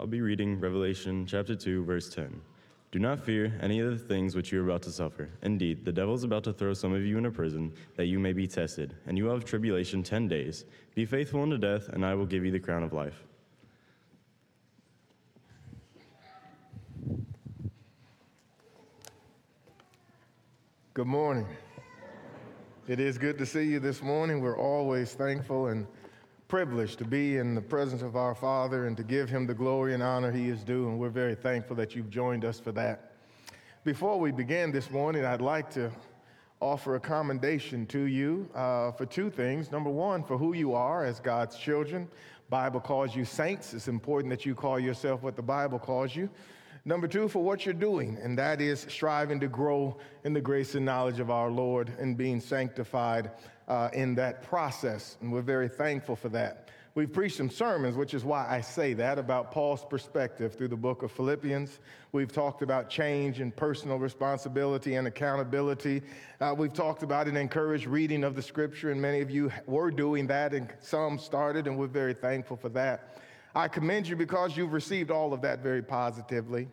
I'll be reading Revelation chapter 2, verse 10. Do not fear any of the things which you are about to suffer. Indeed, the devil is about to throw some of you into prison, that you may be tested, and you will have tribulation ten days. Be faithful unto death, and I will give you the crown of life. Good morning. It is good to see you this morning. We're always thankful and privileged to be in the presence of our Father and to give him the glory and honor he is due, and we're very thankful that you've joined us for that. Before we begin this morning, I'd like to offer a commendation to you uh, for two things. Number one, for who you are as God's children. Bible calls you saints. It's important that you call yourself what the Bible calls you. Number two, for what you're doing, and that is striving to grow in the grace and knowledge of our Lord and being sanctified uh, in that process. And we're very thankful for that. We've preached some sermons, which is why I say that, about Paul's perspective through the book of Philippians. We've talked about change and personal responsibility and accountability. Uh, we've talked about an encouraged reading of the scripture, and many of you were doing that, and some started, and we're very thankful for that. I commend you because you've received all of that very positively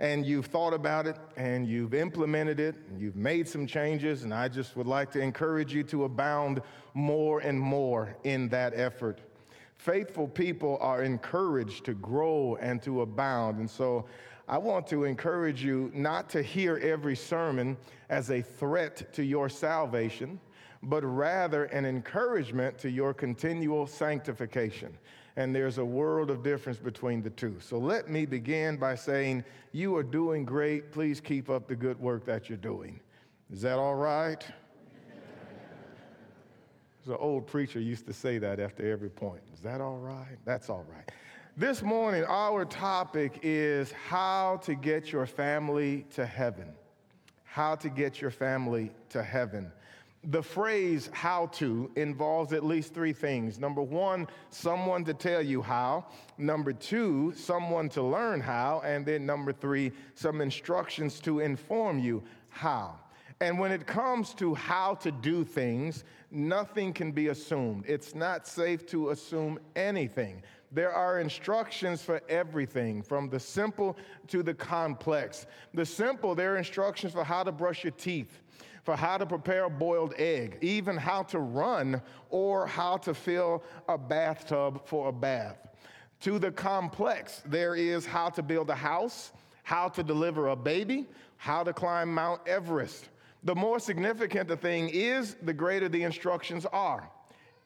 and you've thought about it and you've implemented it and you've made some changes, and I just would like to encourage you to abound more and more in that effort. Faithful people are encouraged to grow and to abound. And so I want to encourage you not to hear every sermon as a threat to your salvation, but rather an encouragement to your continual sanctification and there's a world of difference between the two. So let me begin by saying, You are doing great. Please keep up the good work that you're doing. Is that all right? There's an old preacher used to say that after every point. Is that all right? That's all right. This morning, our topic is how to get your family to heaven. How to get your family to heaven the phrase how to involves at least three things. Number one, someone to tell you how. Number two, someone to learn how. And then number three, some instructions to inform you how. And when it comes to how to do things, nothing can be assumed. It's not safe to assume anything. There are instructions for everything, from the simple to the complex. The simple, there are instructions for how to brush your teeth for how to prepare a boiled egg, even how to run or how to fill a bathtub for a bath. To the complex, there is how to build a house, how to deliver a baby, how to climb Mount Everest. The more significant the thing is, the greater the instructions are.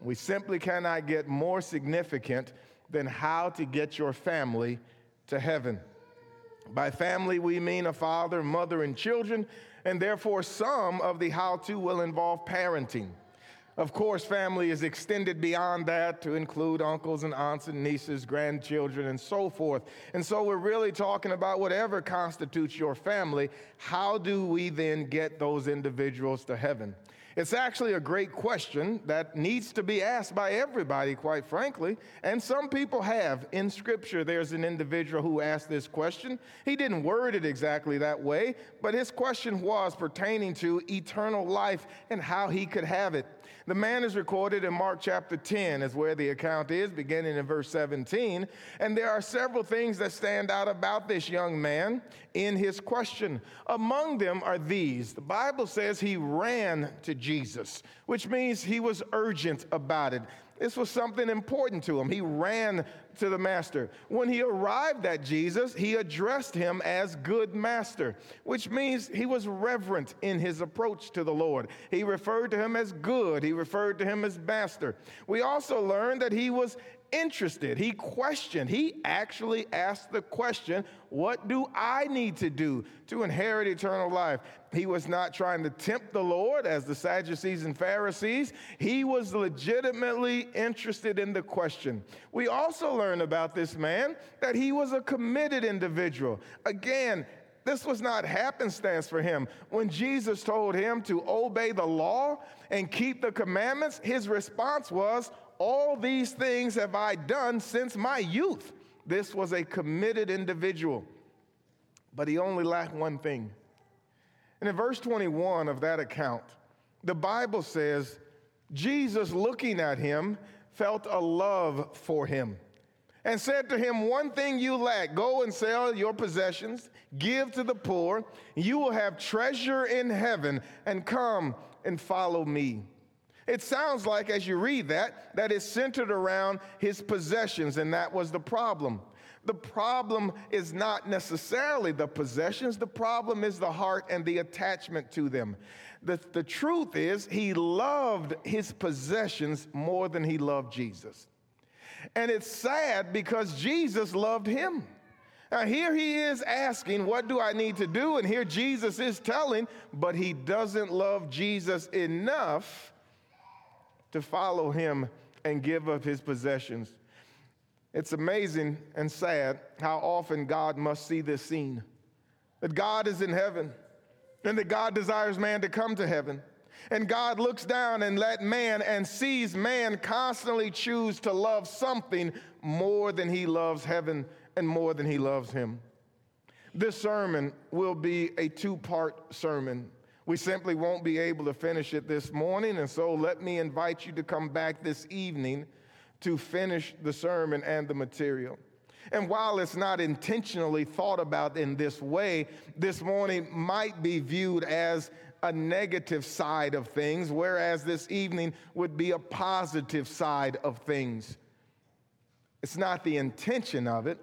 We simply cannot get more significant than how to get your family to heaven. By family, we mean a father, mother, and children, and therefore some of the how to will involve parenting. Of course, family is extended beyond that to include uncles and aunts and nieces, grandchildren, and so forth. And so we're really talking about whatever constitutes your family. How do we then get those individuals to heaven? It's actually a great question that needs to be asked by everybody, quite frankly. And some people have. In Scripture, there's an individual who asked this question. He didn't word it exactly that way, but his question was pertaining to eternal life and how he could have it. The man is recorded in Mark chapter 10, is where the account is, beginning in verse 17. And there are several things that stand out about this young man in his question. Among them are these the Bible says he ran to Jesus, which means he was urgent about it. This was something important to him. He ran to the master. When he arrived at Jesus, he addressed him as good master, which means he was reverent in his approach to the Lord. He referred to him as good, he referred to him as master. We also learned that he was interested. He questioned. He actually asked the question, What do I need to do to inherit eternal life? He was not trying to tempt the Lord as the Sadducees and Pharisees. He was legitimately interested in the question. We also learn about this man that he was a committed individual. Again, this was not happenstance for him. When Jesus told him to obey the law and keep the commandments, his response was, all these things have I done since my youth. This was a committed individual, but he only lacked one thing. And in verse 21 of that account, the Bible says, Jesus looking at him felt a love for him. and said to him, One thing you lack go and sell your possessions, give to the poor, you will have treasure in heaven, and come and follow me. It sounds like, as you read that, that is centered around his possessions, and that was the problem. The problem is not necessarily the possessions, the problem is the heart and the attachment to them. The, the truth is, he loved his possessions more than he loved Jesus. And it's sad because Jesus loved him. Now, here he is asking, What do I need to do? And here Jesus is telling, but he doesn't love Jesus enough to follow him and give up his possessions. It's amazing and sad how often God must see this scene that God is in heaven and that God desires man to come to heaven. And God looks down and let man and sees man constantly choose to love something more than he loves heaven and more than he loves him. This sermon will be a two part sermon. We simply won't be able to finish it this morning, and so let me invite you to come back this evening to finish the sermon and the material. And while it's not intentionally thought about in this way, this morning might be viewed as a negative side of things, whereas this evening would be a positive side of things. It's not the intention of it,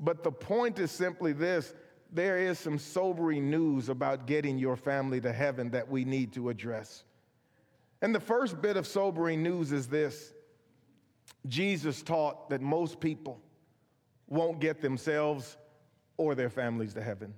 but the point is simply this there is some sobering news about getting your family to heaven that we need to address. And the first bit of sobering news is this Jesus taught that most people won't get themselves or their families to heaven.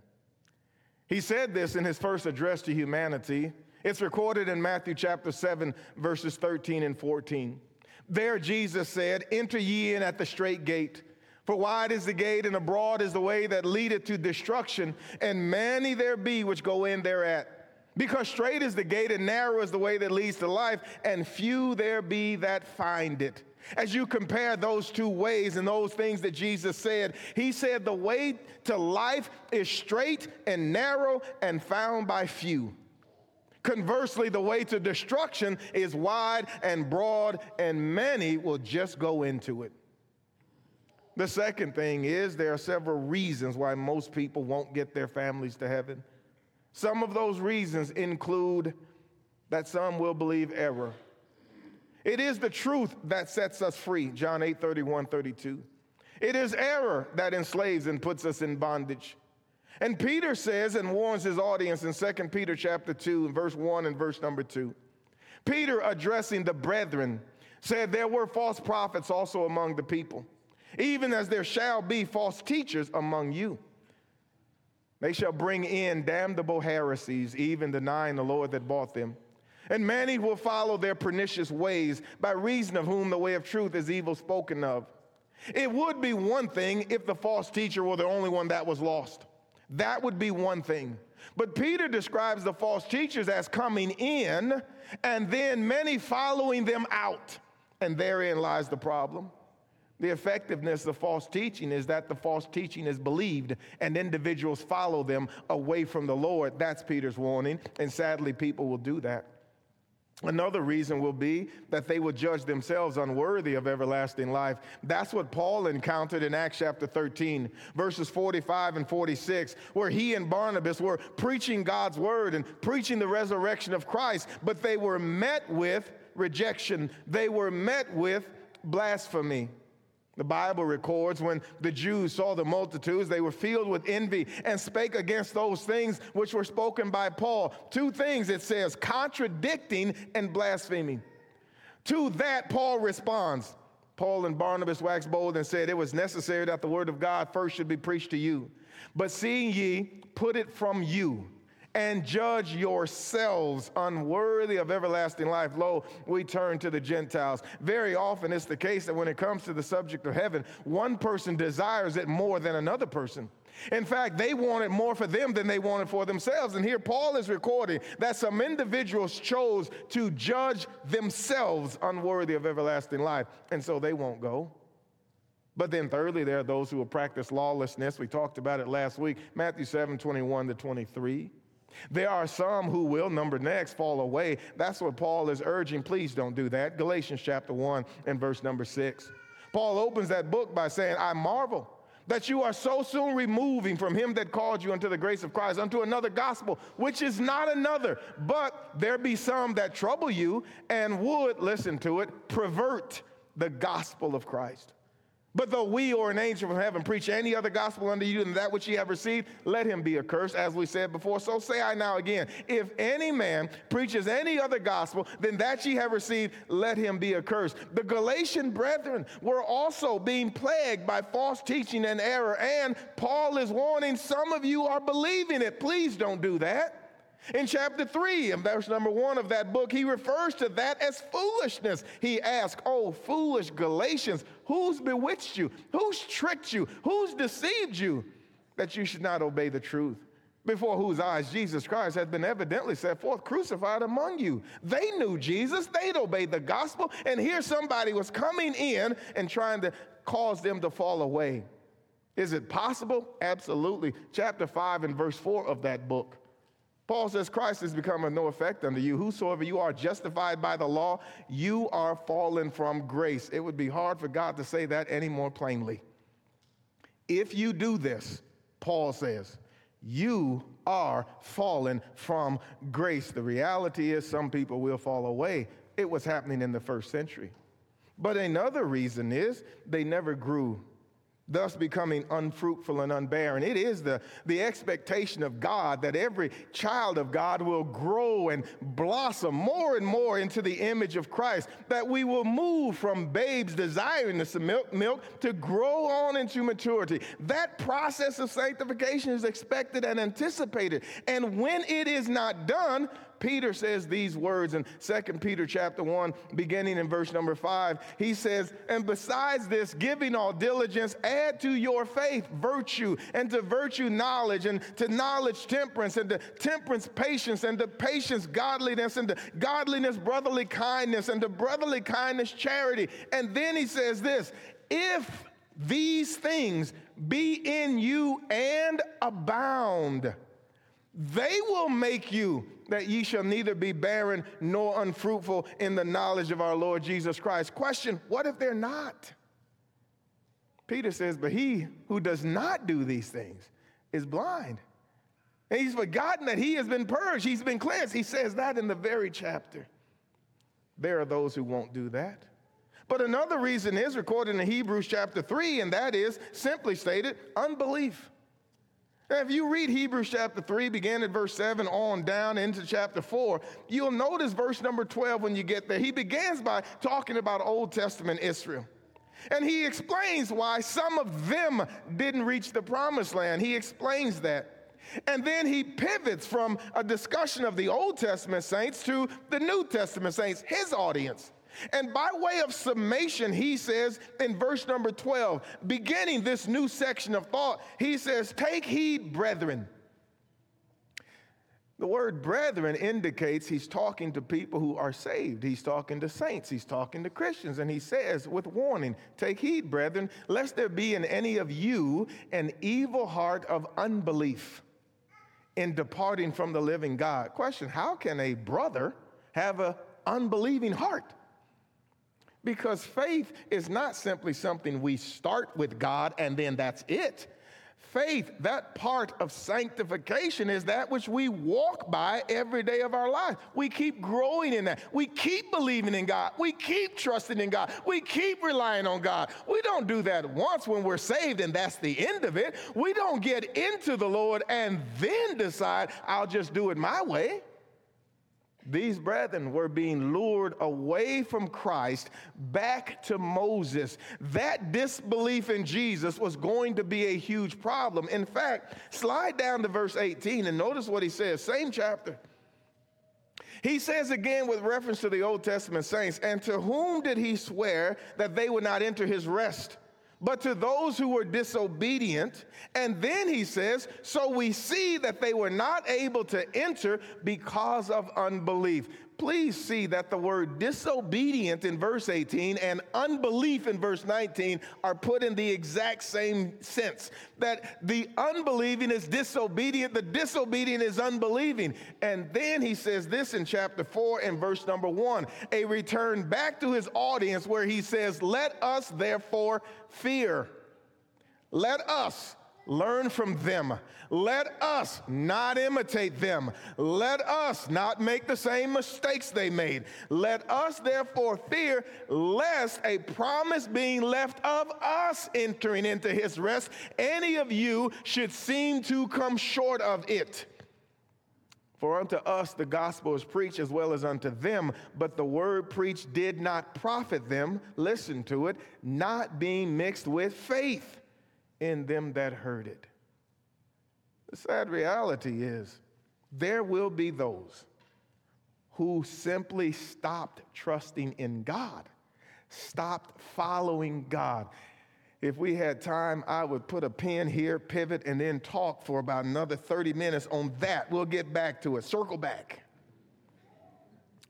He said this in his first address to humanity. It's recorded in Matthew chapter 7, verses 13 and 14. There, Jesus said, Enter ye in at the strait gate. For wide is the gate, and broad is the way that leadeth to destruction, and many there be which go in thereat. Because strait is the gate, and narrow is the way that leads to life, and few there be that find it. As you compare those two ways and those things that Jesus said, he said the way to life is straight and narrow and found by few. Conversely, the way to destruction is wide and broad, and many will just go into it. The second thing is there are several reasons why most people won't get their families to heaven. Some of those reasons include that some will believe error. It is the truth that sets us free, John 8 31, 32. It is error that enslaves and puts us in bondage. And Peter says and warns his audience in 2 Peter chapter 2, verse 1 and verse number 2. Peter, addressing the brethren, said, There were false prophets also among the people, even as there shall be false teachers among you. They shall bring in damnable heresies, even denying the Lord that bought them and many will follow their pernicious ways, by reason of whom the way of truth is evil spoken of. It would be one thing if the false teacher were the only one that was lost. That would be one thing. But Peter describes the false teachers as coming in and then many following them out. And therein lies the problem. The effectiveness of false teaching is that the false teaching is believed and individuals follow them away from the Lord. That's Peter's warning. And sadly, people will do that. Another reason will be that they will judge themselves unworthy of everlasting life. That's what Paul encountered in Acts chapter 13, verses 45 and 46, where he and Barnabas were preaching God's word and preaching the resurrection of Christ, but they were met with rejection. They were met with blasphemy. The Bible records when the Jews saw the multitudes, they were filled with envy and spake against those things which were spoken by Paul. Two things it says contradicting and blaspheming. To that, Paul responds. Paul and Barnabas waxed bold and said, It was necessary that the word of God first should be preached to you. But seeing ye, put it from you and judge yourselves unworthy of everlasting life. Lo, we turn to the Gentiles. Very often it's the case that when it comes to the subject of heaven, one person desires it more than another person. In fact, they want it more for them than they want it for themselves. And here Paul is recording that some individuals chose to judge themselves unworthy of everlasting life, and so they won't go. But then, thirdly, there are those who will practice lawlessness. We talked about it last week, Matthew 7 21 to 23. There are some who will, number next, fall away. That's what Paul is urging. Please don't do that. Galatians chapter 1 and verse number 6. Paul opens that book by saying, I marvel that you are so soon removing from him that called you unto the grace of Christ unto another gospel, which is not another, but there be some that trouble you and would, listen to it, pervert the gospel of Christ. But though we or an angel from heaven preach any other gospel unto you than that which ye have received, let him be accursed, as we said before. So say I now again, if any man preaches any other gospel than that ye have received, let him be accursed. The Galatian brethren were also being plagued by false teaching and error, and Paul is warning some of you are believing it. Please don't do that. In chapter 3, in verse number 1 of that book, he refers to that as foolishness. He asks, Oh, foolish Galatians, who's bewitched you? Who's tricked you? Who's deceived you that you should not obey the truth? Before whose eyes Jesus Christ has been evidently set forth, crucified among you. They knew Jesus, they'd obeyed the gospel, and here somebody was coming in and trying to cause them to fall away. Is it possible? Absolutely. Chapter 5 and verse 4 of that book. Paul says, Christ has become of no effect unto you. Whosoever you are justified by the law, you are fallen from grace. It would be hard for God to say that any more plainly. If you do this, Paul says, you are fallen from grace. The reality is, some people will fall away. It was happening in the first century. But another reason is they never grew thus becoming unfruitful and unbearing. It is the, the expectation of God that every child of God will grow and blossom more and more into the image of Christ, that we will move from babes desiring the milk, milk to grow on into maturity. That process of sanctification is expected and anticipated. And when it is not done, Peter says these words in 2 Peter chapter 1, beginning in verse number 5. He says, And besides this, giving all diligence, add to your faith virtue, and to virtue knowledge, and to knowledge temperance, and to temperance patience, and to patience godliness, and to godliness brotherly kindness, and to brotherly kindness charity. And then he says this, if these things be in you and abound, they will make you that ye shall neither be barren nor unfruitful in the knowledge of our Lord Jesus Christ. Question What if they're not? Peter says, But he who does not do these things is blind. And he's forgotten that he has been purged, he's been cleansed. He says that in the very chapter. There are those who won't do that. But another reason is recorded in Hebrews chapter 3, and that is simply stated unbelief. If you read Hebrews chapter 3, begin at verse 7 on down into chapter 4, you'll notice verse number 12 when you get there. He begins by talking about Old Testament Israel. And he explains why some of them didn't reach the promised land. He explains that. And then he pivots from a discussion of the Old Testament saints to the New Testament saints, his audience. And by way of summation, he says in verse number 12, beginning this new section of thought, he says, Take heed, brethren. The word brethren indicates he's talking to people who are saved. He's talking to saints. He's talking to Christians. And he says, with warning, Take heed, brethren, lest there be in any of you an evil heart of unbelief in departing from the living God. Question How can a brother have an unbelieving heart? Because faith is not simply something we start with God and then that's it. Faith, that part of sanctification, is that which we walk by every day of our life. We keep growing in that. We keep believing in God. We keep trusting in God. We keep relying on God. We don't do that once when we're saved and that's the end of it. We don't get into the Lord and then decide, I'll just do it my way. These brethren were being lured away from Christ back to Moses. That disbelief in Jesus was going to be a huge problem. In fact, slide down to verse 18 and notice what he says, same chapter. He says again with reference to the Old Testament saints, and to whom did he swear that they would not enter his rest? But to those who were disobedient. And then he says, So we see that they were not able to enter because of unbelief. Please see that the word disobedient in verse 18 and unbelief in verse 19 are put in the exact same sense. That the unbelieving is disobedient, the disobedient is unbelieving. And then he says this in chapter 4 and verse number 1 a return back to his audience where he says, Let us therefore fear. Let us learn from them. Let us not imitate them. Let us not make the same mistakes they made. Let us therefore fear lest a promise being left of us entering into his rest, any of you should seem to come short of it. For unto us the gospel is preached as well as unto them, but the word preached did not profit them, listen to it, not being mixed with faith in them that heard it. The sad reality is there will be those who simply stopped trusting in God, stopped following God. If we had time, I would put a pin here, pivot, and then talk for about another 30 minutes on that. We'll get back to it, circle back.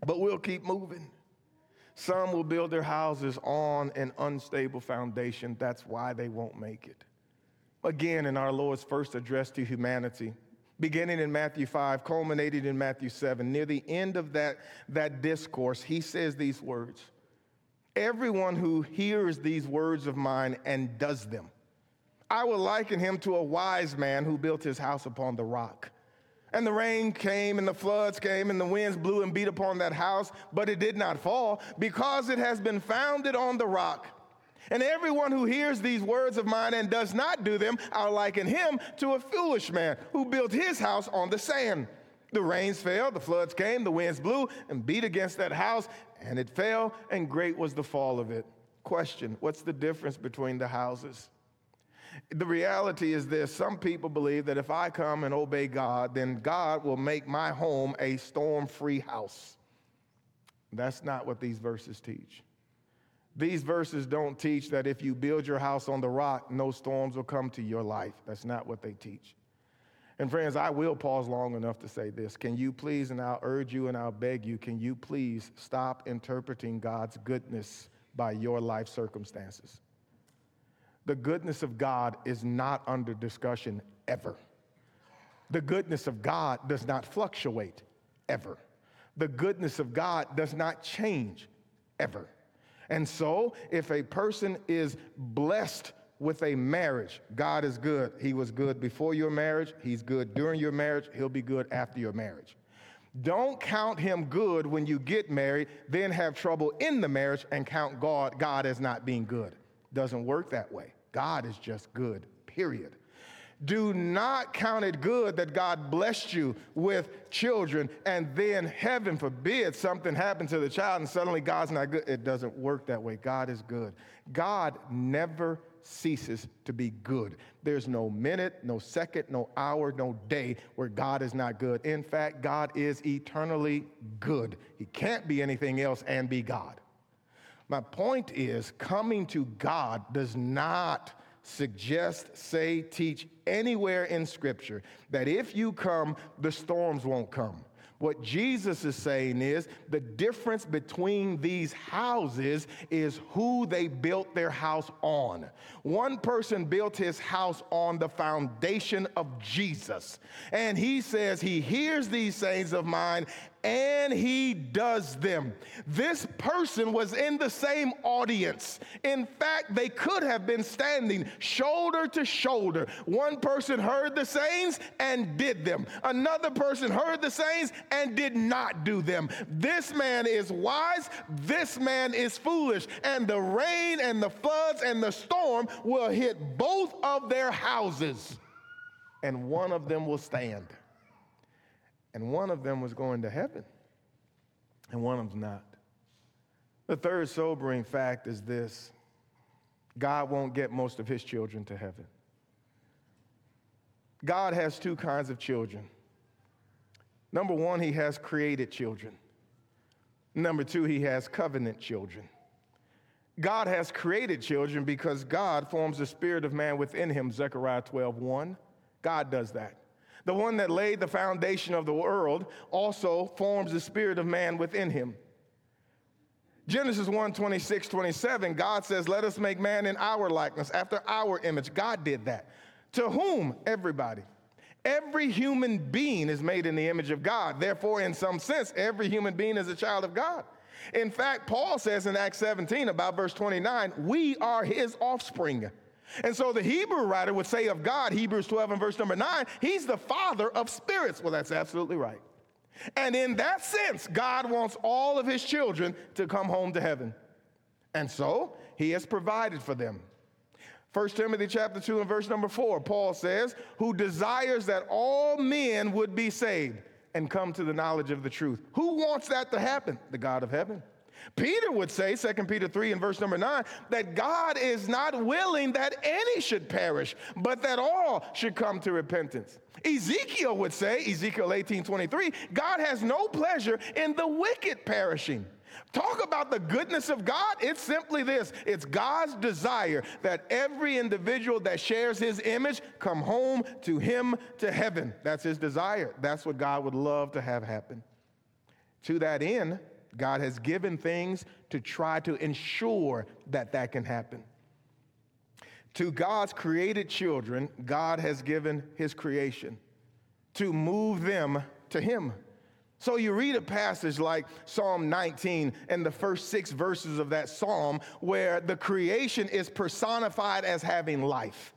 But we'll keep moving. Some will build their houses on an unstable foundation. That's why they won't make it again in our Lord's first address to humanity, beginning in Matthew 5, culminating in Matthew 7. Near the end of that, that discourse, he says these words Everyone who hears these words of mine and does them, I will liken him to a wise man who built his house upon the rock. And the rain came, and the floods came, and the winds blew and beat upon that house, but it did not fall because it has been founded on the rock. And everyone who hears these words of mine and does not do them, I'll liken him to a foolish man who built his house on the sand. The rains fell, the floods came, the winds blew and beat against that house, and it fell, and great was the fall of it. Question What's the difference between the houses? The reality is this some people believe that if I come and obey God, then God will make my home a storm free house. That's not what these verses teach. These verses don't teach that if you build your house on the rock, no storms will come to your life. That's not what they teach. And friends, I will pause long enough to say this. Can you please, and I'll urge you and I'll beg you, can you please stop interpreting God's goodness by your life circumstances? The goodness of God is not under discussion ever. The goodness of God does not fluctuate ever. The goodness of God does not change ever. And so, if a person is blessed with a marriage, God is good. He was good before your marriage, He's good during your marriage, He'll be good after your marriage. Don't count him good when you get married, then have trouble in the marriage and count God, God as not being good. Doesn't work that way. God is just good, period. Do not count it good that God blessed you with children and then, heaven forbid, something happened to the child and suddenly God's not good. It doesn't work that way. God is good. God never ceases to be good. There's no minute, no second, no hour, no day where God is not good. In fact, God is eternally good. He can't be anything else and be God. My point is, coming to God does not suggest, say, teach anywhere in Scripture that if you come, the storms won't come. What Jesus is saying is the difference between these houses is who they built their house on. One person built his house on the foundation of Jesus. And he says he hears these sayings of mine and he does them. This person was in the same audience. In fact, they could have been standing shoulder to shoulder. One person heard the sayings and did them, another person heard the sayings and did not do them. This man is wise, this man is foolish, and the rain and the floods and the storm will hit both of their houses, and one of them will stand and one of them was going to heaven, and one of them's not. The third sobering fact is this God won't get most of his children to heaven. God has two kinds of children. Number one, he has created children. Number two, he has covenant children. God has created children because God forms the spirit of man within him, Zechariah 12, 1. God does that. The one that laid the foundation of the world also forms the spirit of man within him. Genesis 1 26, 27, God says, Let us make man in our likeness, after our image. God did that. To whom? Everybody. Every human being is made in the image of God. Therefore, in some sense, every human being is a child of God. In fact, Paul says in Acts 17, about verse 29, we are his offspring. And so the Hebrew writer would say of God, Hebrews 12 and verse number 9, he's the father of spirits. Well, that's absolutely right. And in that sense, God wants all of his children to come home to heaven. And so he has provided for them. 1 Timothy chapter 2 and verse number 4, Paul says, who desires that all men would be saved and come to the knowledge of the truth. Who wants that to happen? The God of heaven. Peter would say, 2 Peter 3 and verse number 9, that God is not willing that any should perish, but that all should come to repentance. Ezekiel would say, Ezekiel 18 23, God has no pleasure in the wicked perishing. Talk about the goodness of God. It's simply this it's God's desire that every individual that shares his image come home to him to heaven. That's his desire. That's what God would love to have happen. To that end, God has given things to try to ensure that that can happen. To God's created children, God has given his creation to move them to him. So you read a passage like Psalm 19 and the first six verses of that psalm where the creation is personified as having life.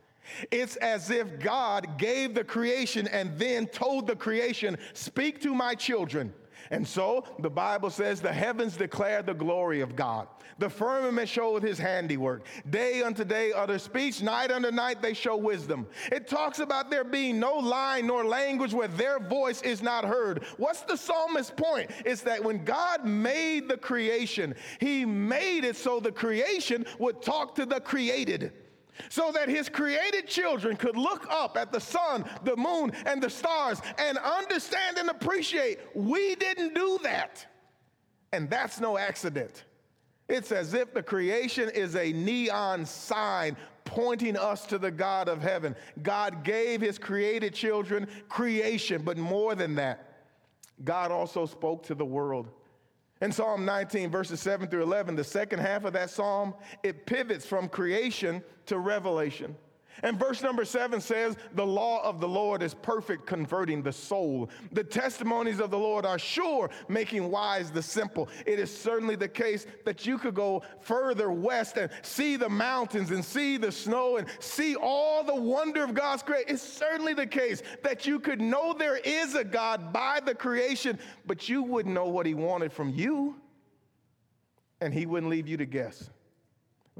It's as if God gave the creation and then told the creation, Speak to my children. And so the Bible says the heavens declare the glory of God. The firmament showed his handiwork. Day unto day utter speech, night unto night they show wisdom. It talks about there being no line nor language where their voice is not heard. What's the psalmist's point? It's that when God made the creation, he made it so the creation would talk to the created so that his created children could look up at the sun, the moon, and the stars and understand and appreciate we didn't do that. And that's no accident. It's as if the creation is a neon sign pointing us to the God of heaven. God gave his created children creation, but more than that, God also spoke to the world. In Psalm 19, verses 7 through 11, the second half of that psalm, it pivots from creation to revelation. And verse number seven says, The law of the Lord is perfect, converting the soul. The testimonies of the Lord are sure, making wise the simple. It is certainly the case that you could go further west and see the mountains and see the snow and see all the wonder of God's creation. It's certainly the case that you could know there is a God by the creation, but you wouldn't know what He wanted from you, and He wouldn't leave you to guess.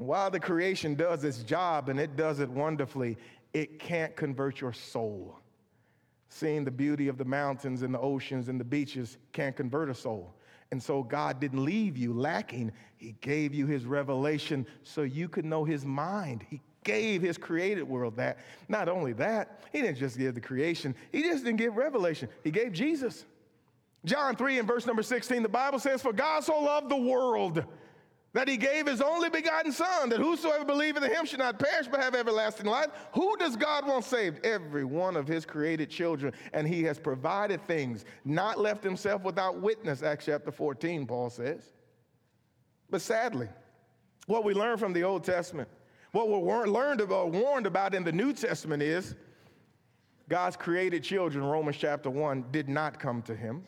While the creation does its job and it does it wonderfully, it can't convert your soul. Seeing the beauty of the mountains and the oceans and the beaches can't convert a soul. And so God didn't leave you lacking. He gave you his revelation so you could know his mind. He gave his created world that. Not only that, he didn't just give the creation, he just didn't give revelation. He gave Jesus. John 3 and verse number 16, the Bible says, For God so loved the world that he gave his only begotten son, that whosoever believeth in him should not perish but have everlasting life. Who does God want saved? Every one of his created children. And he has provided things, not left himself without witness, Acts chapter 14, Paul says. But sadly, what we learn from the Old Testament, what we're learned about, warned about in the New Testament is God's created children, Romans chapter 1, did not come to him.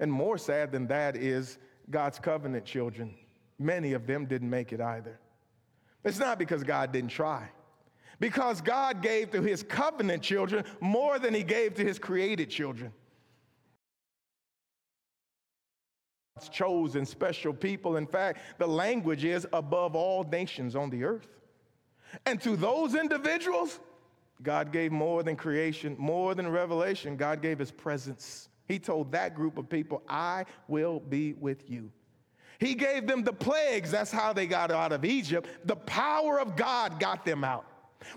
And more sad than that is God's covenant children Many of them didn't make it either. It's not because God didn't try, because God gave to his covenant children more than he gave to his created children. God's chosen special people. In fact, the language is above all nations on the earth. And to those individuals, God gave more than creation, more than revelation. God gave his presence. He told that group of people, I will be with you. He gave them the plagues. That's how they got out of Egypt. The power of God got them out.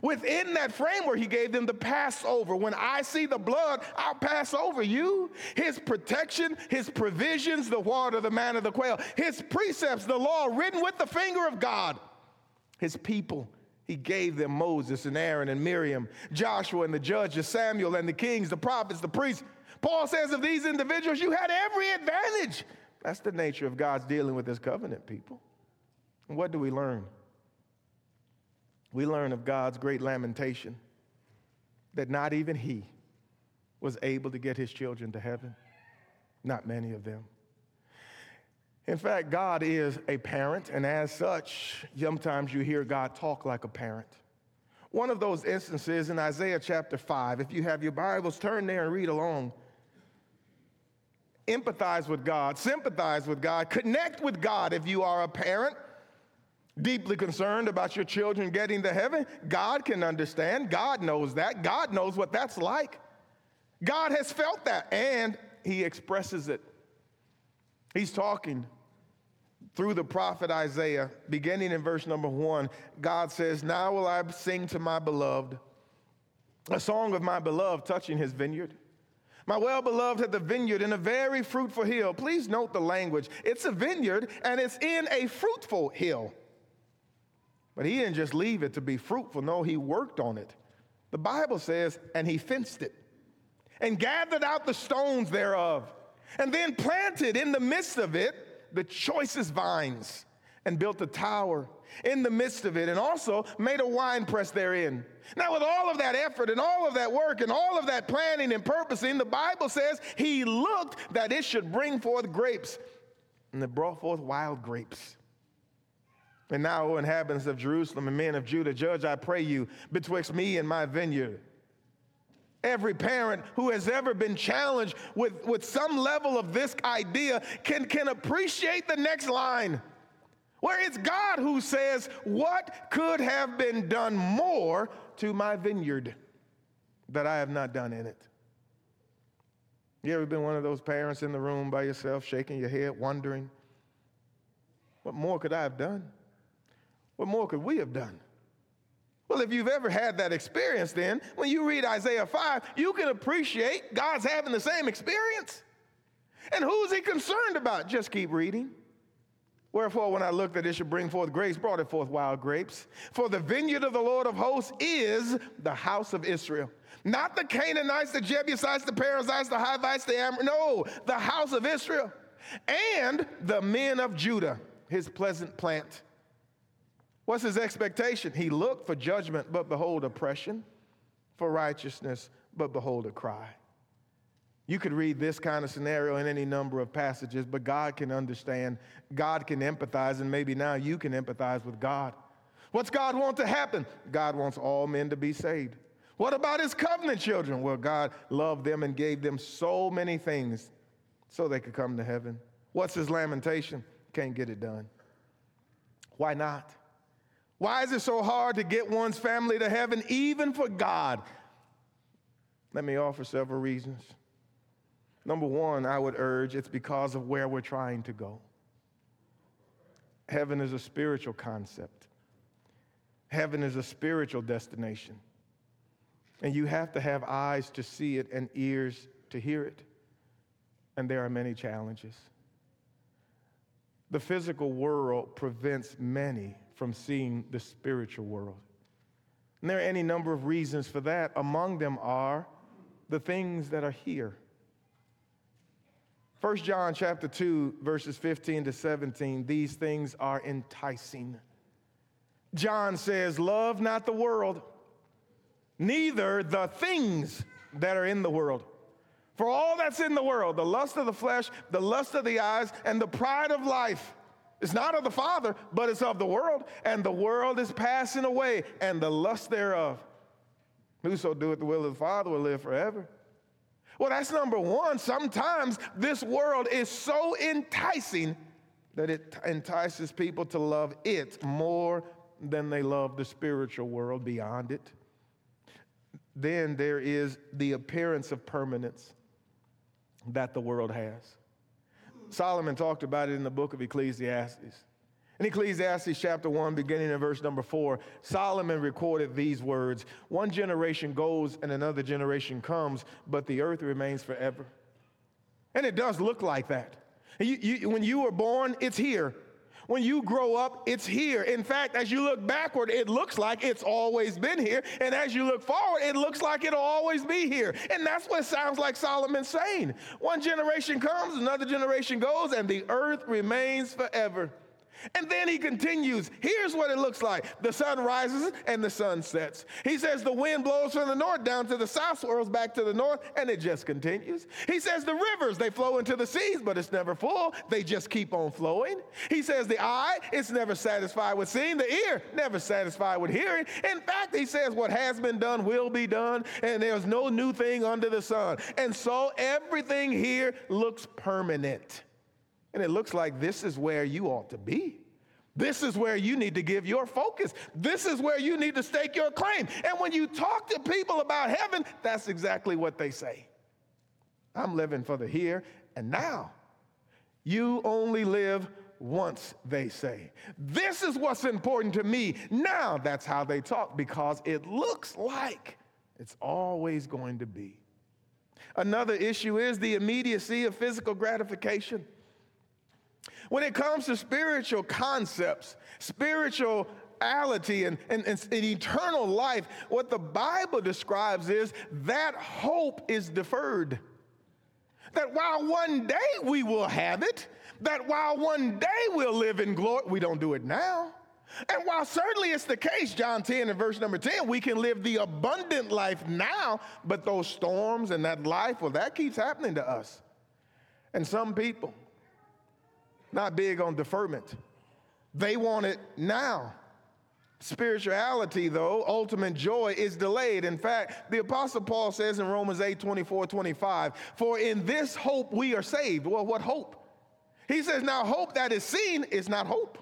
Within that framework, he gave them the Passover. When I see the blood, I'll pass over you. His protection, his provisions, the water, the manna, the quail, his precepts, the law written with the finger of God, his people, He gave them Moses and Aaron and Miriam, Joshua and the judges, Samuel and the kings, the prophets, the priests. Paul says of these individuals, you had every advantage. That's the nature of God's dealing with his covenant people. And what do we learn? We learn of God's great lamentation that not even he was able to get his children to heaven. Not many of them. In fact, God is a parent, and as such, sometimes you hear God talk like a parent. One of those instances in Isaiah chapter 5, if you have your Bibles, turn there and read along. Empathize with God, sympathize with God, connect with God if you are a parent deeply concerned about your children getting to heaven. God can understand. God knows that. God knows what that's like. God has felt that, and He expresses it. He's talking through the prophet Isaiah, beginning in verse number one, God says, Now will I sing to my beloved, a song of my beloved touching his vineyard. My well beloved had the vineyard in a very fruitful hill. Please note the language. It's a vineyard and it's in a fruitful hill. But he didn't just leave it to be fruitful, no, he worked on it. The Bible says, and he fenced it and gathered out the stones thereof, and then planted in the midst of it the choicest vines and built a tower in the midst of it and also made a wine press therein. Now, with all of that effort and all of that work and all of that planning and purposing, the Bible says he looked that it should bring forth grapes, and it brought forth wild grapes. And now, O inhabitants of Jerusalem and men of Judah, judge, I pray you, betwixt me and my vineyard. Every parent who has ever been challenged with, with some level of this idea can, can appreciate the next line, where it's God who says, What could have been done more to my vineyard that I have not done in it? You ever been one of those parents in the room by yourself, shaking your head, wondering, What more could I have done? What more could we have done? Well, if you've ever had that experience, then when you read Isaiah 5, you can appreciate God's having the same experience. And who's he concerned about? Just keep reading. Wherefore, when I looked that it should bring forth grapes, brought it forth wild grapes. For the vineyard of the Lord of hosts is the house of Israel. Not the Canaanites, the Jebusites, the Perizzites, the Hivites, the Amor. No, the house of Israel. And the men of Judah, his pleasant plant. What's his expectation? He looked for judgment, but behold, oppression, for righteousness, but behold, a cry. You could read this kind of scenario in any number of passages, but God can understand, God can empathize, and maybe now you can empathize with God. What's God want to happen? God wants all men to be saved. What about his covenant children? Well, God loved them and gave them so many things so they could come to heaven. What's his lamentation? Can't get it done. Why not? Why is it so hard to get one's family to heaven, even for God? Let me offer several reasons. Number one, I would urge it's because of where we're trying to go. Heaven is a spiritual concept, heaven is a spiritual destination. And you have to have eyes to see it and ears to hear it. And there are many challenges. The physical world prevents many from seeing the spiritual world. And there are any number of reasons for that. Among them are the things that are here. 1 John chapter 2 verses 15 to 17 these things are enticing. John says, "Love not the world, neither the things that are in the world." For all that's in the world, the lust of the flesh, the lust of the eyes, and the pride of life it's not of the Father, but it's of the world, and the world is passing away, and the lust thereof. Whoso doeth the will of the Father will live forever. Well, that's number one. Sometimes this world is so enticing that it entices people to love it more than they love the spiritual world beyond it. Then there is the appearance of permanence that the world has. Solomon talked about it in the book of Ecclesiastes. In Ecclesiastes chapter 1, beginning in verse number 4, Solomon recorded these words One generation goes and another generation comes, but the earth remains forever. And it does look like that. You, you, when you were born, it's here. When you grow up, it's here. In fact, as you look backward, it looks like it's always been here. And as you look forward, it looks like it'll always be here. And that's what sounds like Solomon's saying. One generation comes, another generation goes, and the earth remains forever. And then he continues. Here's what it looks like the sun rises and the sun sets. He says the wind blows from the north down to the south, swirls back to the north, and it just continues. He says the rivers, they flow into the seas, but it's never full. They just keep on flowing. He says the eye, it's never satisfied with seeing. The ear, never satisfied with hearing. In fact, he says what has been done will be done, and there's no new thing under the sun. And so everything here looks permanent. And it looks like this is where you ought to be. This is where you need to give your focus. This is where you need to stake your claim. And when you talk to people about heaven, that's exactly what they say. I'm living for the here and now. You only live once, they say. This is what's important to me. Now, that's how they talk because it looks like it's always going to be. Another issue is the immediacy of physical gratification. When it comes to spiritual concepts, spirituality, and, and, and, and eternal life, what the Bible describes is that hope is deferred. That while one day we will have it, that while one day we'll live in glory, we don't do it now. And while certainly it's the case, John 10 and verse number 10, we can live the abundant life now, but those storms and that life, well, that keeps happening to us. And some people, not big on deferment. They want it now. Spirituality, though, ultimate joy is delayed. In fact, the Apostle Paul says in Romans 8 24, 25, For in this hope we are saved. Well, what hope? He says, Now, hope that is seen is not hope.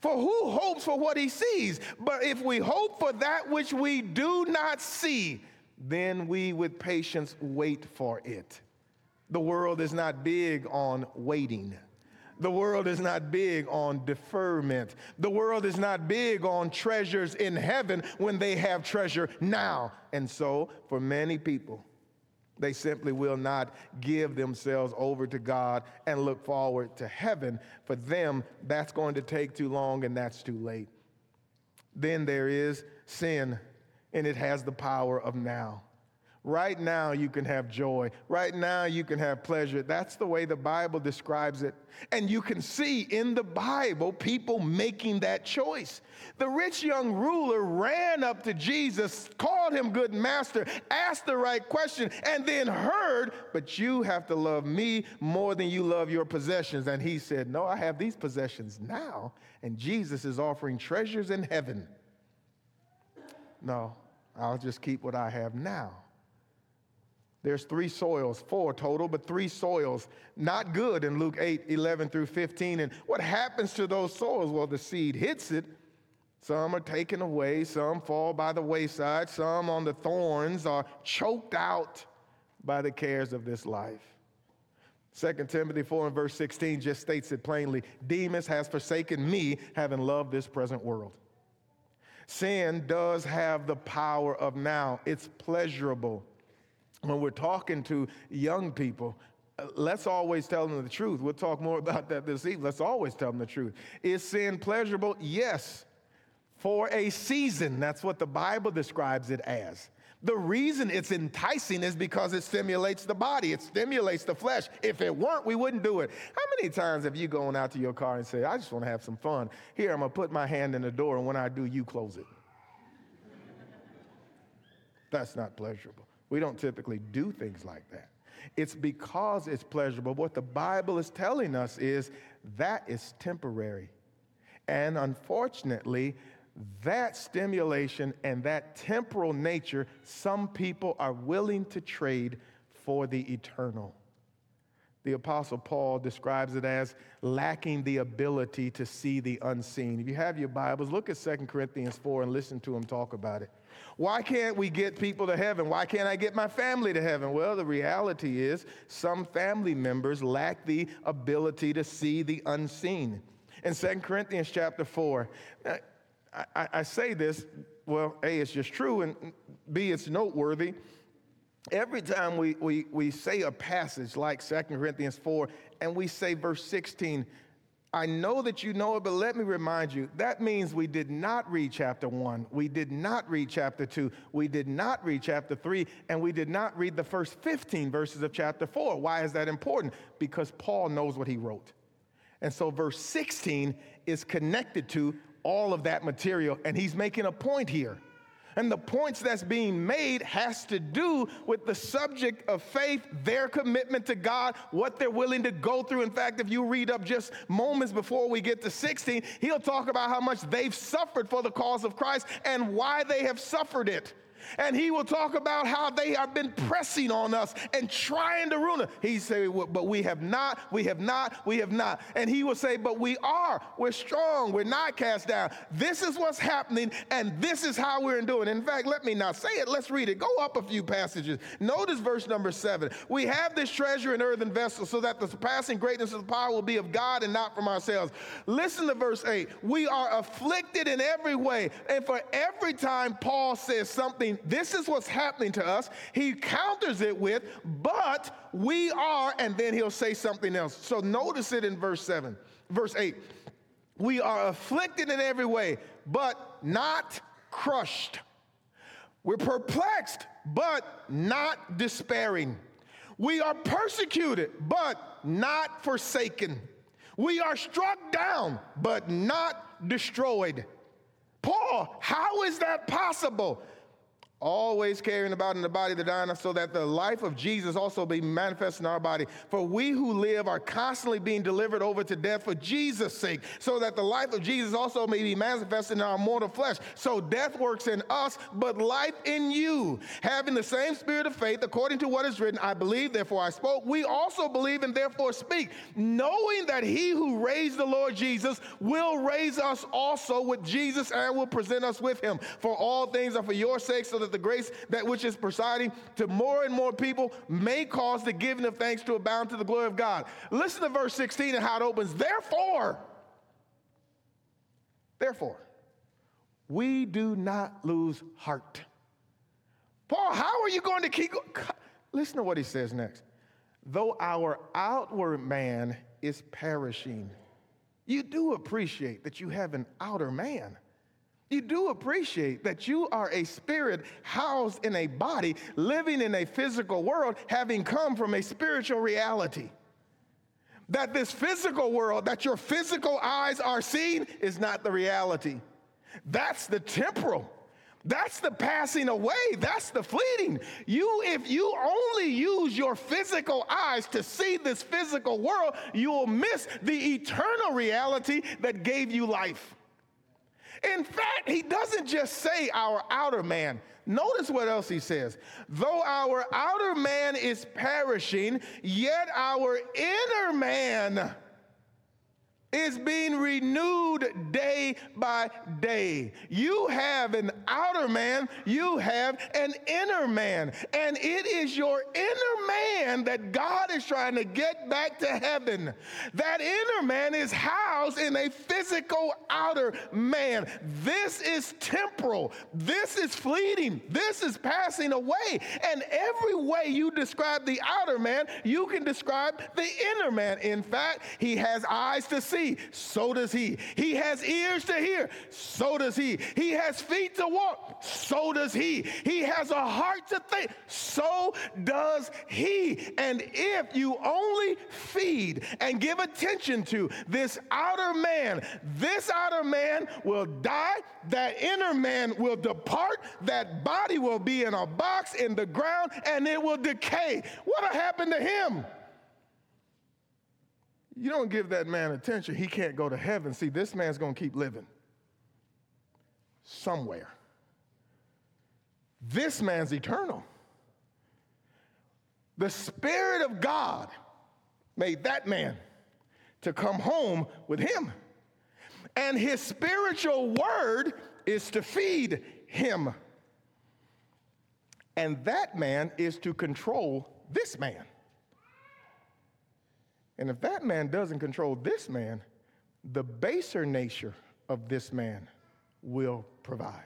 For who hopes for what he sees? But if we hope for that which we do not see, then we with patience wait for it. The world is not big on waiting. The world is not big on deferment. The world is not big on treasures in heaven when they have treasure now. And so, for many people, they simply will not give themselves over to God and look forward to heaven. For them, that's going to take too long and that's too late. Then there is sin, and it has the power of now. Right now, you can have joy. Right now, you can have pleasure. That's the way the Bible describes it. And you can see in the Bible people making that choice. The rich young ruler ran up to Jesus, called him good master, asked the right question, and then heard, But you have to love me more than you love your possessions. And he said, No, I have these possessions now. And Jesus is offering treasures in heaven. No, I'll just keep what I have now. There's three soils, four total, but three soils. Not good in Luke 8, 11 through 15. And what happens to those soils? Well, the seed hits it. Some are taken away, some fall by the wayside, some on the thorns are choked out by the cares of this life. 2 Timothy 4 and verse 16 just states it plainly Demas has forsaken me, having loved this present world. Sin does have the power of now, it's pleasurable when we're talking to young people, uh, let's always tell them the truth. We'll talk more about that this evening. Let's always tell them the truth. Is sin pleasurable? Yes, for a season. That's what the Bible describes it as. The reason it's enticing is because it stimulates the body, it stimulates the flesh. If it weren't, we wouldn't do it. How many times have you gone out to your car and say, I just want to have some fun? Here, I'm going to put my hand in the door, and when I do, you close it. That's not pleasurable. We don't typically do things like that. It's because it's pleasurable. What the Bible is telling us is that is temporary. And unfortunately, that stimulation and that temporal nature, some people are willing to trade for the eternal. The Apostle Paul describes it as lacking the ability to see the unseen. If you have your Bibles, look at 2 Corinthians 4 and listen to him talk about it. Why can't we get people to heaven? Why can't I get my family to heaven? Well, the reality is some family members lack the ability to see the unseen. In 2 Corinthians chapter 4, uh, I, I say this, well, A, it's just true, and B, it's noteworthy. Every time we, we, we say a passage like 2 Corinthians 4 and we say verse 16, I know that you know it, but let me remind you that means we did not read chapter one, we did not read chapter two, we did not read chapter three, and we did not read the first 15 verses of chapter four. Why is that important? Because Paul knows what he wrote. And so verse 16 is connected to all of that material, and he's making a point here. And the points that's being made has to do with the subject of faith, their commitment to God, what they're willing to go through. In fact, if you read up just moments before we get to 16, he'll talk about how much they've suffered for the cause of Christ and why they have suffered it. And he will talk about how they have been pressing on us and trying to ruin us. He say, but we have not, we have not, we have not. And he will say, but we are, we're strong, we're not cast down. This is what's happening, and this is how we're doing. In fact, let me not say it. Let's read it. Go up a few passages. Notice verse number seven. We have this treasure in earthen vessels, so that the surpassing greatness of the power will be of God and not from ourselves. Listen to verse eight. We are afflicted in every way, and for every time Paul says something this is what's happening to us. He counters it with, but we are, and then he'll say something else. So notice it in verse 7, verse 8. We are afflicted in every way, but not crushed. We're perplexed, but not despairing. We are persecuted, but not forsaken. We are struck down, but not destroyed. Paul, how is that possible? Always carrying about in the body the dying, so that the life of Jesus also be manifest in our body. For we who live are constantly being delivered over to death for Jesus' sake, so that the life of Jesus also may be manifested in our mortal flesh. So death works in us, but life in you. Having the same spirit of faith, according to what is written, I believe, therefore I spoke. We also believe and therefore speak, knowing that he who raised the Lord Jesus will raise us also with Jesus and will present us with him. For all things are for your sake, so that the grace that which is presiding to more and more people may cause the giving of thanks to abound to the glory of God. Listen to verse 16 and how it opens. Therefore, therefore, we do not lose heart. Paul, how are you going to keep? Listen to what he says next. Though our outward man is perishing, you do appreciate that you have an outer man you do appreciate that you are a spirit housed in a body, living in a physical world, having come from a spiritual reality. That this physical world that your physical eyes are seeing is not the reality. That's the temporal. That's the passing away. That's the fleeting. You, if you only use your physical eyes to see this physical world, you will miss the eternal reality that gave you life. In fact, he doesn't just say our outer man. Notice what else he says. Though our outer man is perishing, yet our inner man is being renewed day by day. You have an outer man, you have an inner man. And it is your inner man that God is trying to get back to heaven. That inner man is housed in a physical outer man. This is temporal, this is fleeting, this is passing away. And every way you describe the outer man, you can describe the inner man. In fact, he has eyes to see see, so does he. He has ears to hear, so does he. He has feet to walk, so does he. He has a heart to think, so does he. And if you only feed and give attention to this outer man, this outer man will die, that inner man will depart, that body will be in a box in the ground, and it will decay. What'll happen to him? You don't give that man attention, he can't go to heaven. See, this man's going to keep living somewhere. This man's eternal. The Spirit of God made that man to come home with him. And his spiritual word is to feed him. And that man is to control this man. And if that man doesn't control this man, the baser nature of this man will provide.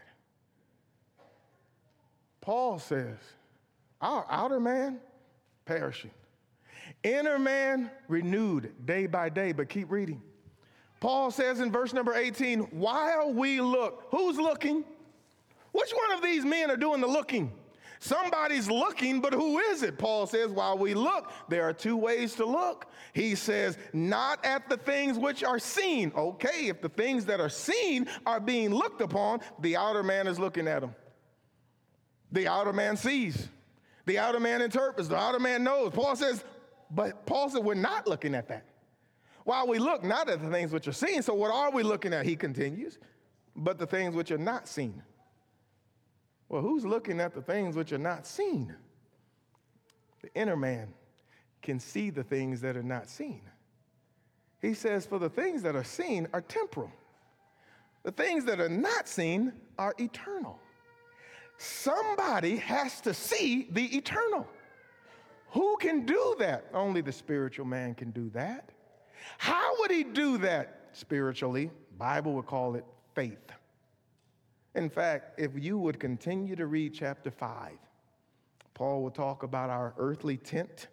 Paul says, Our outer man perishing, inner man renewed day by day. But keep reading. Paul says in verse number 18, while we look, who's looking? Which one of these men are doing the looking? Somebody's looking, but who is it? Paul says, while we look, there are two ways to look. He says, not at the things which are seen. Okay, if the things that are seen are being looked upon, the outer man is looking at them. The outer man sees. The outer man interprets. The outer man knows. Paul says, but Paul said, we're not looking at that. While we look not at the things which are seen, so what are we looking at? He continues, but the things which are not seen. Well, who's looking at the things which are not seen? The inner man can see the things that are not seen. He says, For the things that are seen are temporal, the things that are not seen are eternal. Somebody has to see the eternal. Who can do that? Only the spiritual man can do that. How would he do that spiritually? Bible would call it faith. In fact, if you would continue to read chapter 5, Paul will talk about our earthly tent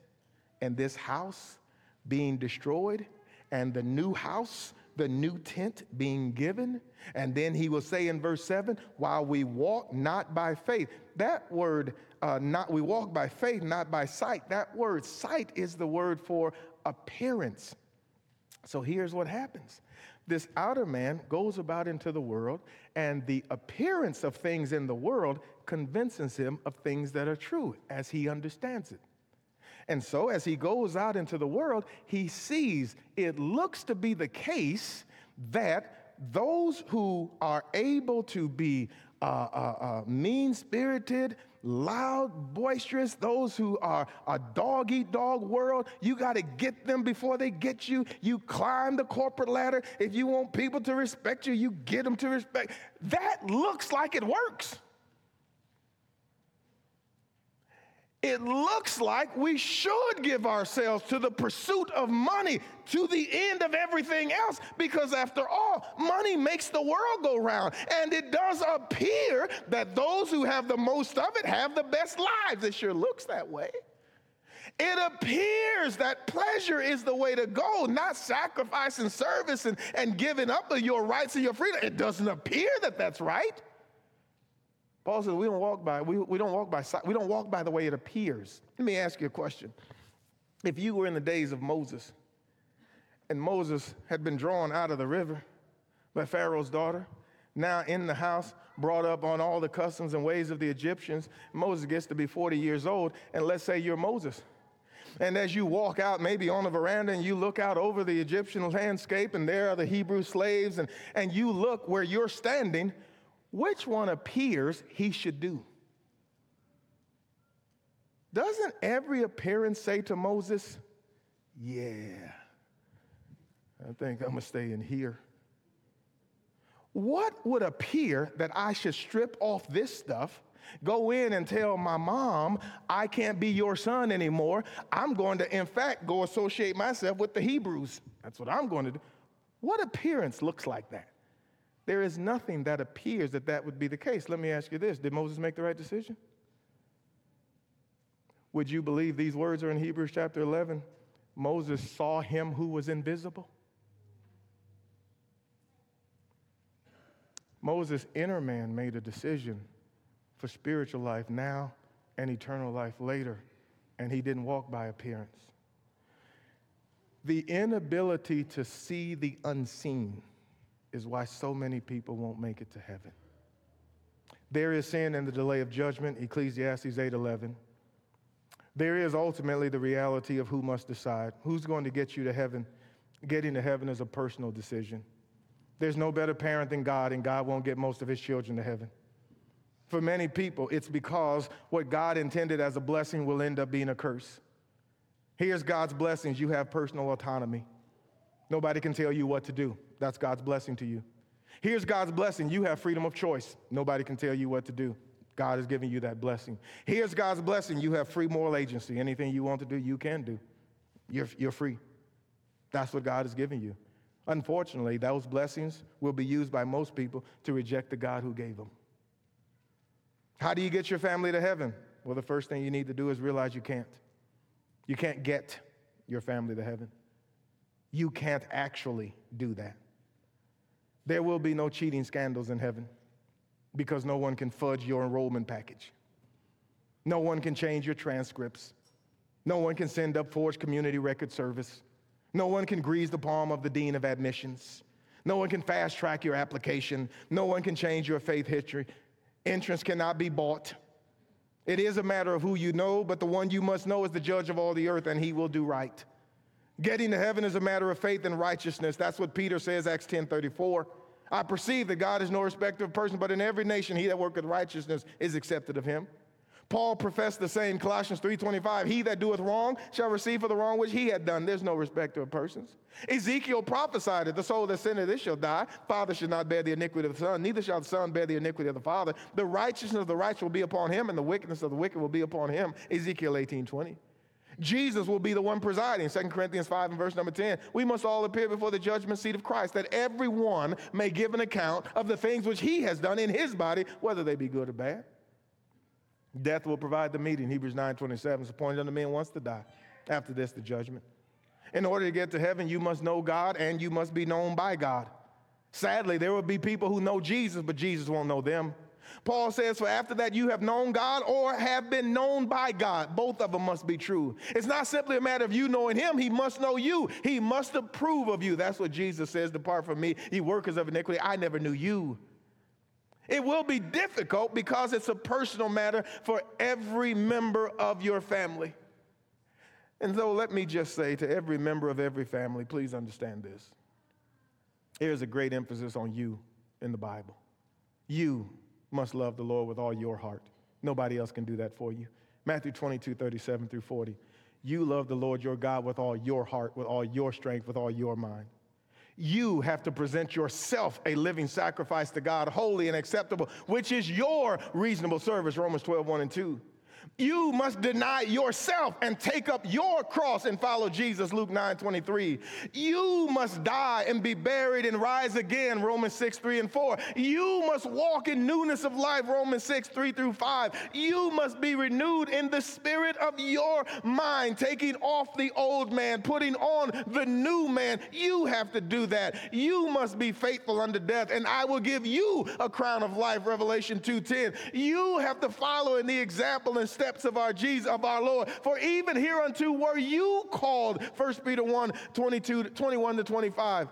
and this house being destroyed and the new house, the new tent being given. And then he will say in verse 7 while we walk not by faith, that word, uh, not we walk by faith, not by sight. That word, sight, is the word for appearance. So here's what happens this outer man goes about into the world, and the appearance of things in the world convinces him of things that are true as he understands it. And so, as he goes out into the world, he sees it looks to be the case that those who are able to be uh, uh, uh, mean spirited, loud, boisterous, those who are a dog eat dog world, you got to get them before they get you. You climb the corporate ladder. If you want people to respect you, you get them to respect. That looks like it works. It looks like we should give ourselves to the pursuit of money to the end of everything else because, after all, money makes the world go round. And it does appear that those who have the most of it have the best lives. It sure looks that way. It appears that pleasure is the way to go, not sacrifice and service and, and giving up of your rights and your freedom. It doesn't appear that that's right. Paul says we don't walk by, we, we don't walk by we don't walk by the way it appears. Let me ask you a question. If you were in the days of Moses, and Moses had been drawn out of the river by Pharaoh's daughter, now in the house, brought up on all the customs and ways of the Egyptians, Moses gets to be 40 years old, and let's say you're Moses. And as you walk out, maybe on the veranda, and you look out over the Egyptian landscape, and there are the Hebrew slaves, and, and you look where you're standing, which one appears he should do? Doesn't every appearance say to Moses, Yeah, I think I'm gonna stay in here? What would appear that I should strip off this stuff, go in and tell my mom, I can't be your son anymore? I'm going to, in fact, go associate myself with the Hebrews. That's what I'm going to do. What appearance looks like that? There is nothing that appears that that would be the case. Let me ask you this Did Moses make the right decision? Would you believe these words are in Hebrews chapter 11? Moses saw him who was invisible. Moses' inner man made a decision for spiritual life now and eternal life later, and he didn't walk by appearance. The inability to see the unseen is why so many people won't make it to heaven. There is sin and the delay of judgment, Ecclesiastes 8:11. There is ultimately the reality of who must decide. Who's going to get you to heaven? Getting to heaven is a personal decision. There's no better parent than God, and God won't get most of his children to heaven. For many people, it's because what God intended as a blessing will end up being a curse. Here's God's blessings you have personal autonomy. Nobody can tell you what to do. That's God's blessing to you. Here's God's blessing. You have freedom of choice. Nobody can tell you what to do. God is giving you that blessing. Here's God's blessing. You have free moral agency. Anything you want to do, you can do. You're, you're free. That's what God is giving you. Unfortunately, those blessings will be used by most people to reject the God who gave them. How do you get your family to heaven? Well, the first thing you need to do is realize you can't. You can't get your family to heaven. You can't actually do that. There will be no cheating scandals in heaven because no one can fudge your enrollment package. No one can change your transcripts. No one can send up forged community record service. No one can grease the palm of the dean of admissions. No one can fast track your application. No one can change your faith history. Entrance cannot be bought. It is a matter of who you know, but the one you must know is the judge of all the earth, and he will do right. Getting to heaven is a matter of faith and righteousness. That's what Peter says, Acts 10 34. I perceive that God is no respecter of person, but in every nation he that worketh righteousness is accepted of him. Paul professed the same, Colossians 3.25, he that doeth wrong shall receive for the wrong which he had done. There's no respecter of persons. Ezekiel prophesied it, the soul that sinneth, it shall die. Father should not bear the iniquity of the son, neither shall the son bear the iniquity of the father. The righteousness of the righteous will be upon him, and the wickedness of the wicked will be upon him. Ezekiel 18.20. Jesus will be the one presiding. 2 Corinthians 5 and verse number 10. We must all appear before the judgment seat of Christ, that everyone may give an account of the things which he has done in his body, whether they be good or bad. Death will provide the meeting. Hebrews 9 27 is appointed unto men once to die. After this, the judgment. In order to get to heaven, you must know God and you must be known by God. Sadly, there will be people who know Jesus, but Jesus won't know them. Paul says, For after that you have known God or have been known by God. Both of them must be true. It's not simply a matter of you knowing Him, He must know you. He must approve of you. That's what Jesus says Depart from me, ye workers of iniquity. I never knew you. It will be difficult because it's a personal matter for every member of your family. And so let me just say to every member of every family, please understand this. Here's a great emphasis on you in the Bible. You must love the Lord with all your heart. Nobody else can do that for you. Matthew 22, 37 through 40. You love the Lord your God with all your heart, with all your strength, with all your mind. You have to present yourself a living sacrifice to God, holy and acceptable, which is your reasonable service, Romans 12, 1 and 2. You must deny yourself and take up your cross and follow Jesus, Luke 9 23. You must die and be buried and rise again, Romans 6 3 and 4. You must walk in newness of life, Romans 6 3 through 5. You must be renewed in the spirit of your mind, taking off the old man, putting on the new man. You have to do that. You must be faithful unto death, and I will give you a crown of life, Revelation 2 10. You have to follow in the example and steps of our Jesus, of our Lord. For even hereunto were you called, 1 Peter 1 22, 21 to 25.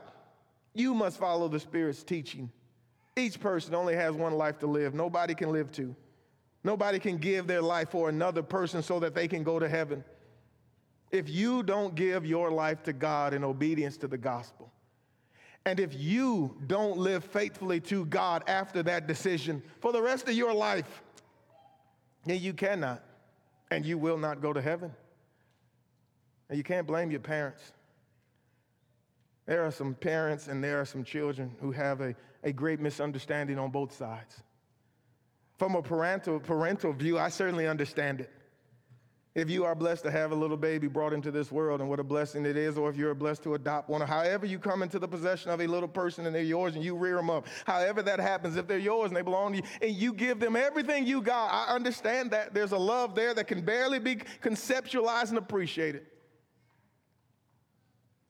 You must follow the Spirit's teaching. Each person only has one life to live. Nobody can live two. Nobody can give their life for another person so that they can go to heaven. If you don't give your life to God in obedience to the gospel, and if you don't live faithfully to God after that decision for the rest of your life, and you cannot, and you will not go to heaven. And you can't blame your parents. There are some parents and there are some children who have a, a great misunderstanding on both sides. From a parental, parental view, I certainly understand it. If you are blessed to have a little baby brought into this world and what a blessing it is, or if you're blessed to adopt one, or however you come into the possession of a little person and they're yours and you rear them up, however that happens, if they're yours and they belong to you, and you give them everything you got, I understand that there's a love there that can barely be conceptualized and appreciated.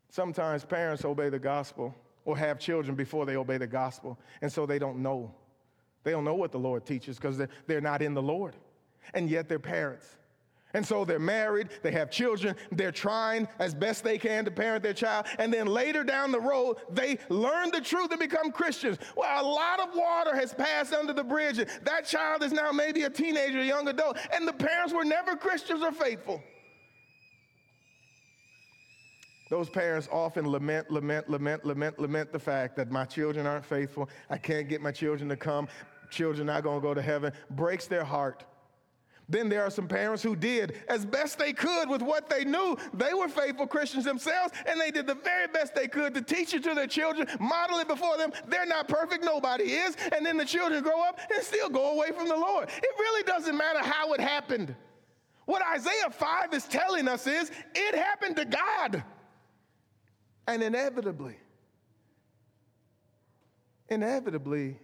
Sometimes parents obey the gospel or have children before they obey the gospel, and so they don't know. They don't know what the Lord teaches because they're, not in the Lord, and yet they're parents. And so they're married, they have children, they're trying as best they can to parent their child, and then later down the road, they learn the truth and become Christians. Well, a lot of water has passed under the bridge. That child is now maybe a teenager, a young adult, and the parents were never Christians or faithful. Those parents often lament, lament, lament, lament, lament the fact that my children aren't faithful. I can't get my children to come. Children not going to go to heaven. Breaks their heart. Then there are some parents who did as best they could with what they knew. They were faithful Christians themselves, and they did the very best they could to teach it to their children, model it before them. They're not perfect, nobody is. And then the children grow up and still go away from the Lord. It really doesn't matter how it happened. What Isaiah 5 is telling us is it happened to God. And inevitably, inevitably,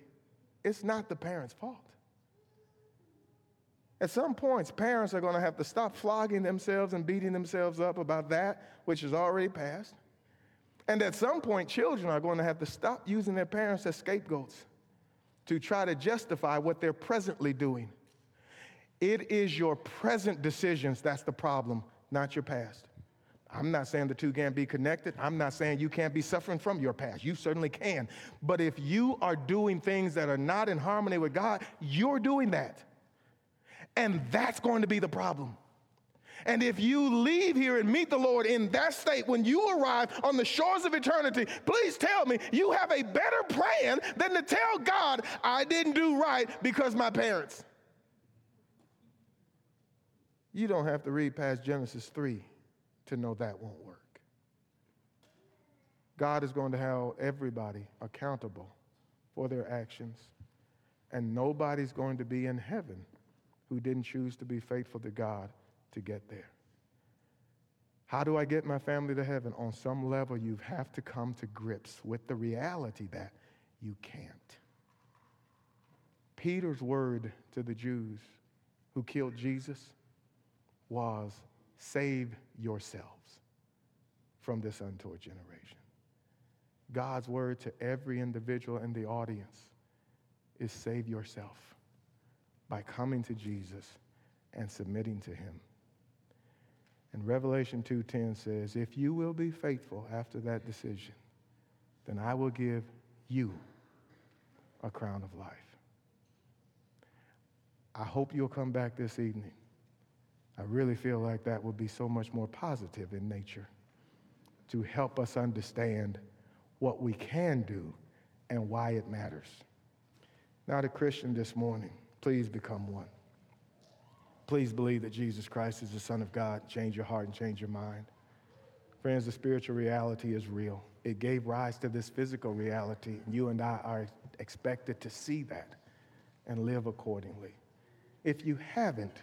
it's not the parent's fault. At some points, parents are going to have to stop flogging themselves and beating themselves up about that which has already passed. And at some point, children are going to have to stop using their parents as scapegoats to try to justify what they're presently doing. It is your present decisions that's the problem, not your past. I'm not saying the two can't be connected. I'm not saying you can't be suffering from your past. You certainly can. But if you are doing things that are not in harmony with God, you're doing that. And that's going to be the problem. And if you leave here and meet the Lord in that state when you arrive on the shores of eternity, please tell me you have a better plan than to tell God, I didn't do right because my parents. You don't have to read past Genesis 3 to know that won't work. God is going to hold everybody accountable for their actions, and nobody's going to be in heaven who didn't choose to be faithful to God to get there. How do I get my family to heaven? On some level, you have to come to grips with the reality that you can't. Peter's word to the Jews who killed Jesus was save yourselves from this untoward generation. God's word to every individual in the audience is save yourself by coming to Jesus and submitting to him. And Revelation 2:10 says, "If you will be faithful after that decision, then I will give you a crown of life." I hope you'll come back this evening. I really feel like that would be so much more positive in nature to help us understand what we can do and why it matters. Not a Christian this morning, please become one. Please believe that Jesus Christ is the Son of God. Change your heart and change your mind. Friends, the spiritual reality is real. It gave rise to this physical reality, you and I are expected to see that and live accordingly. If you haven't,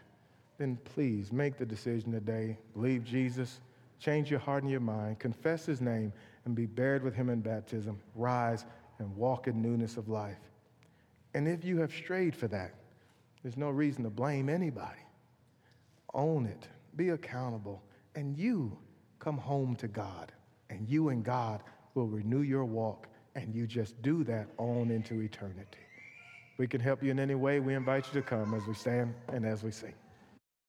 then please make the decision today. Believe Jesus, change your heart and your mind, confess his name, and be buried with him in baptism. Rise and walk in newness of life. And if you have strayed for that, there's no reason to blame anybody own it, be accountable, and you come home to God. And you and God will renew your walk, and you just do that on into eternity. We can help you in any way. We invite you to come as we stand and as we sing.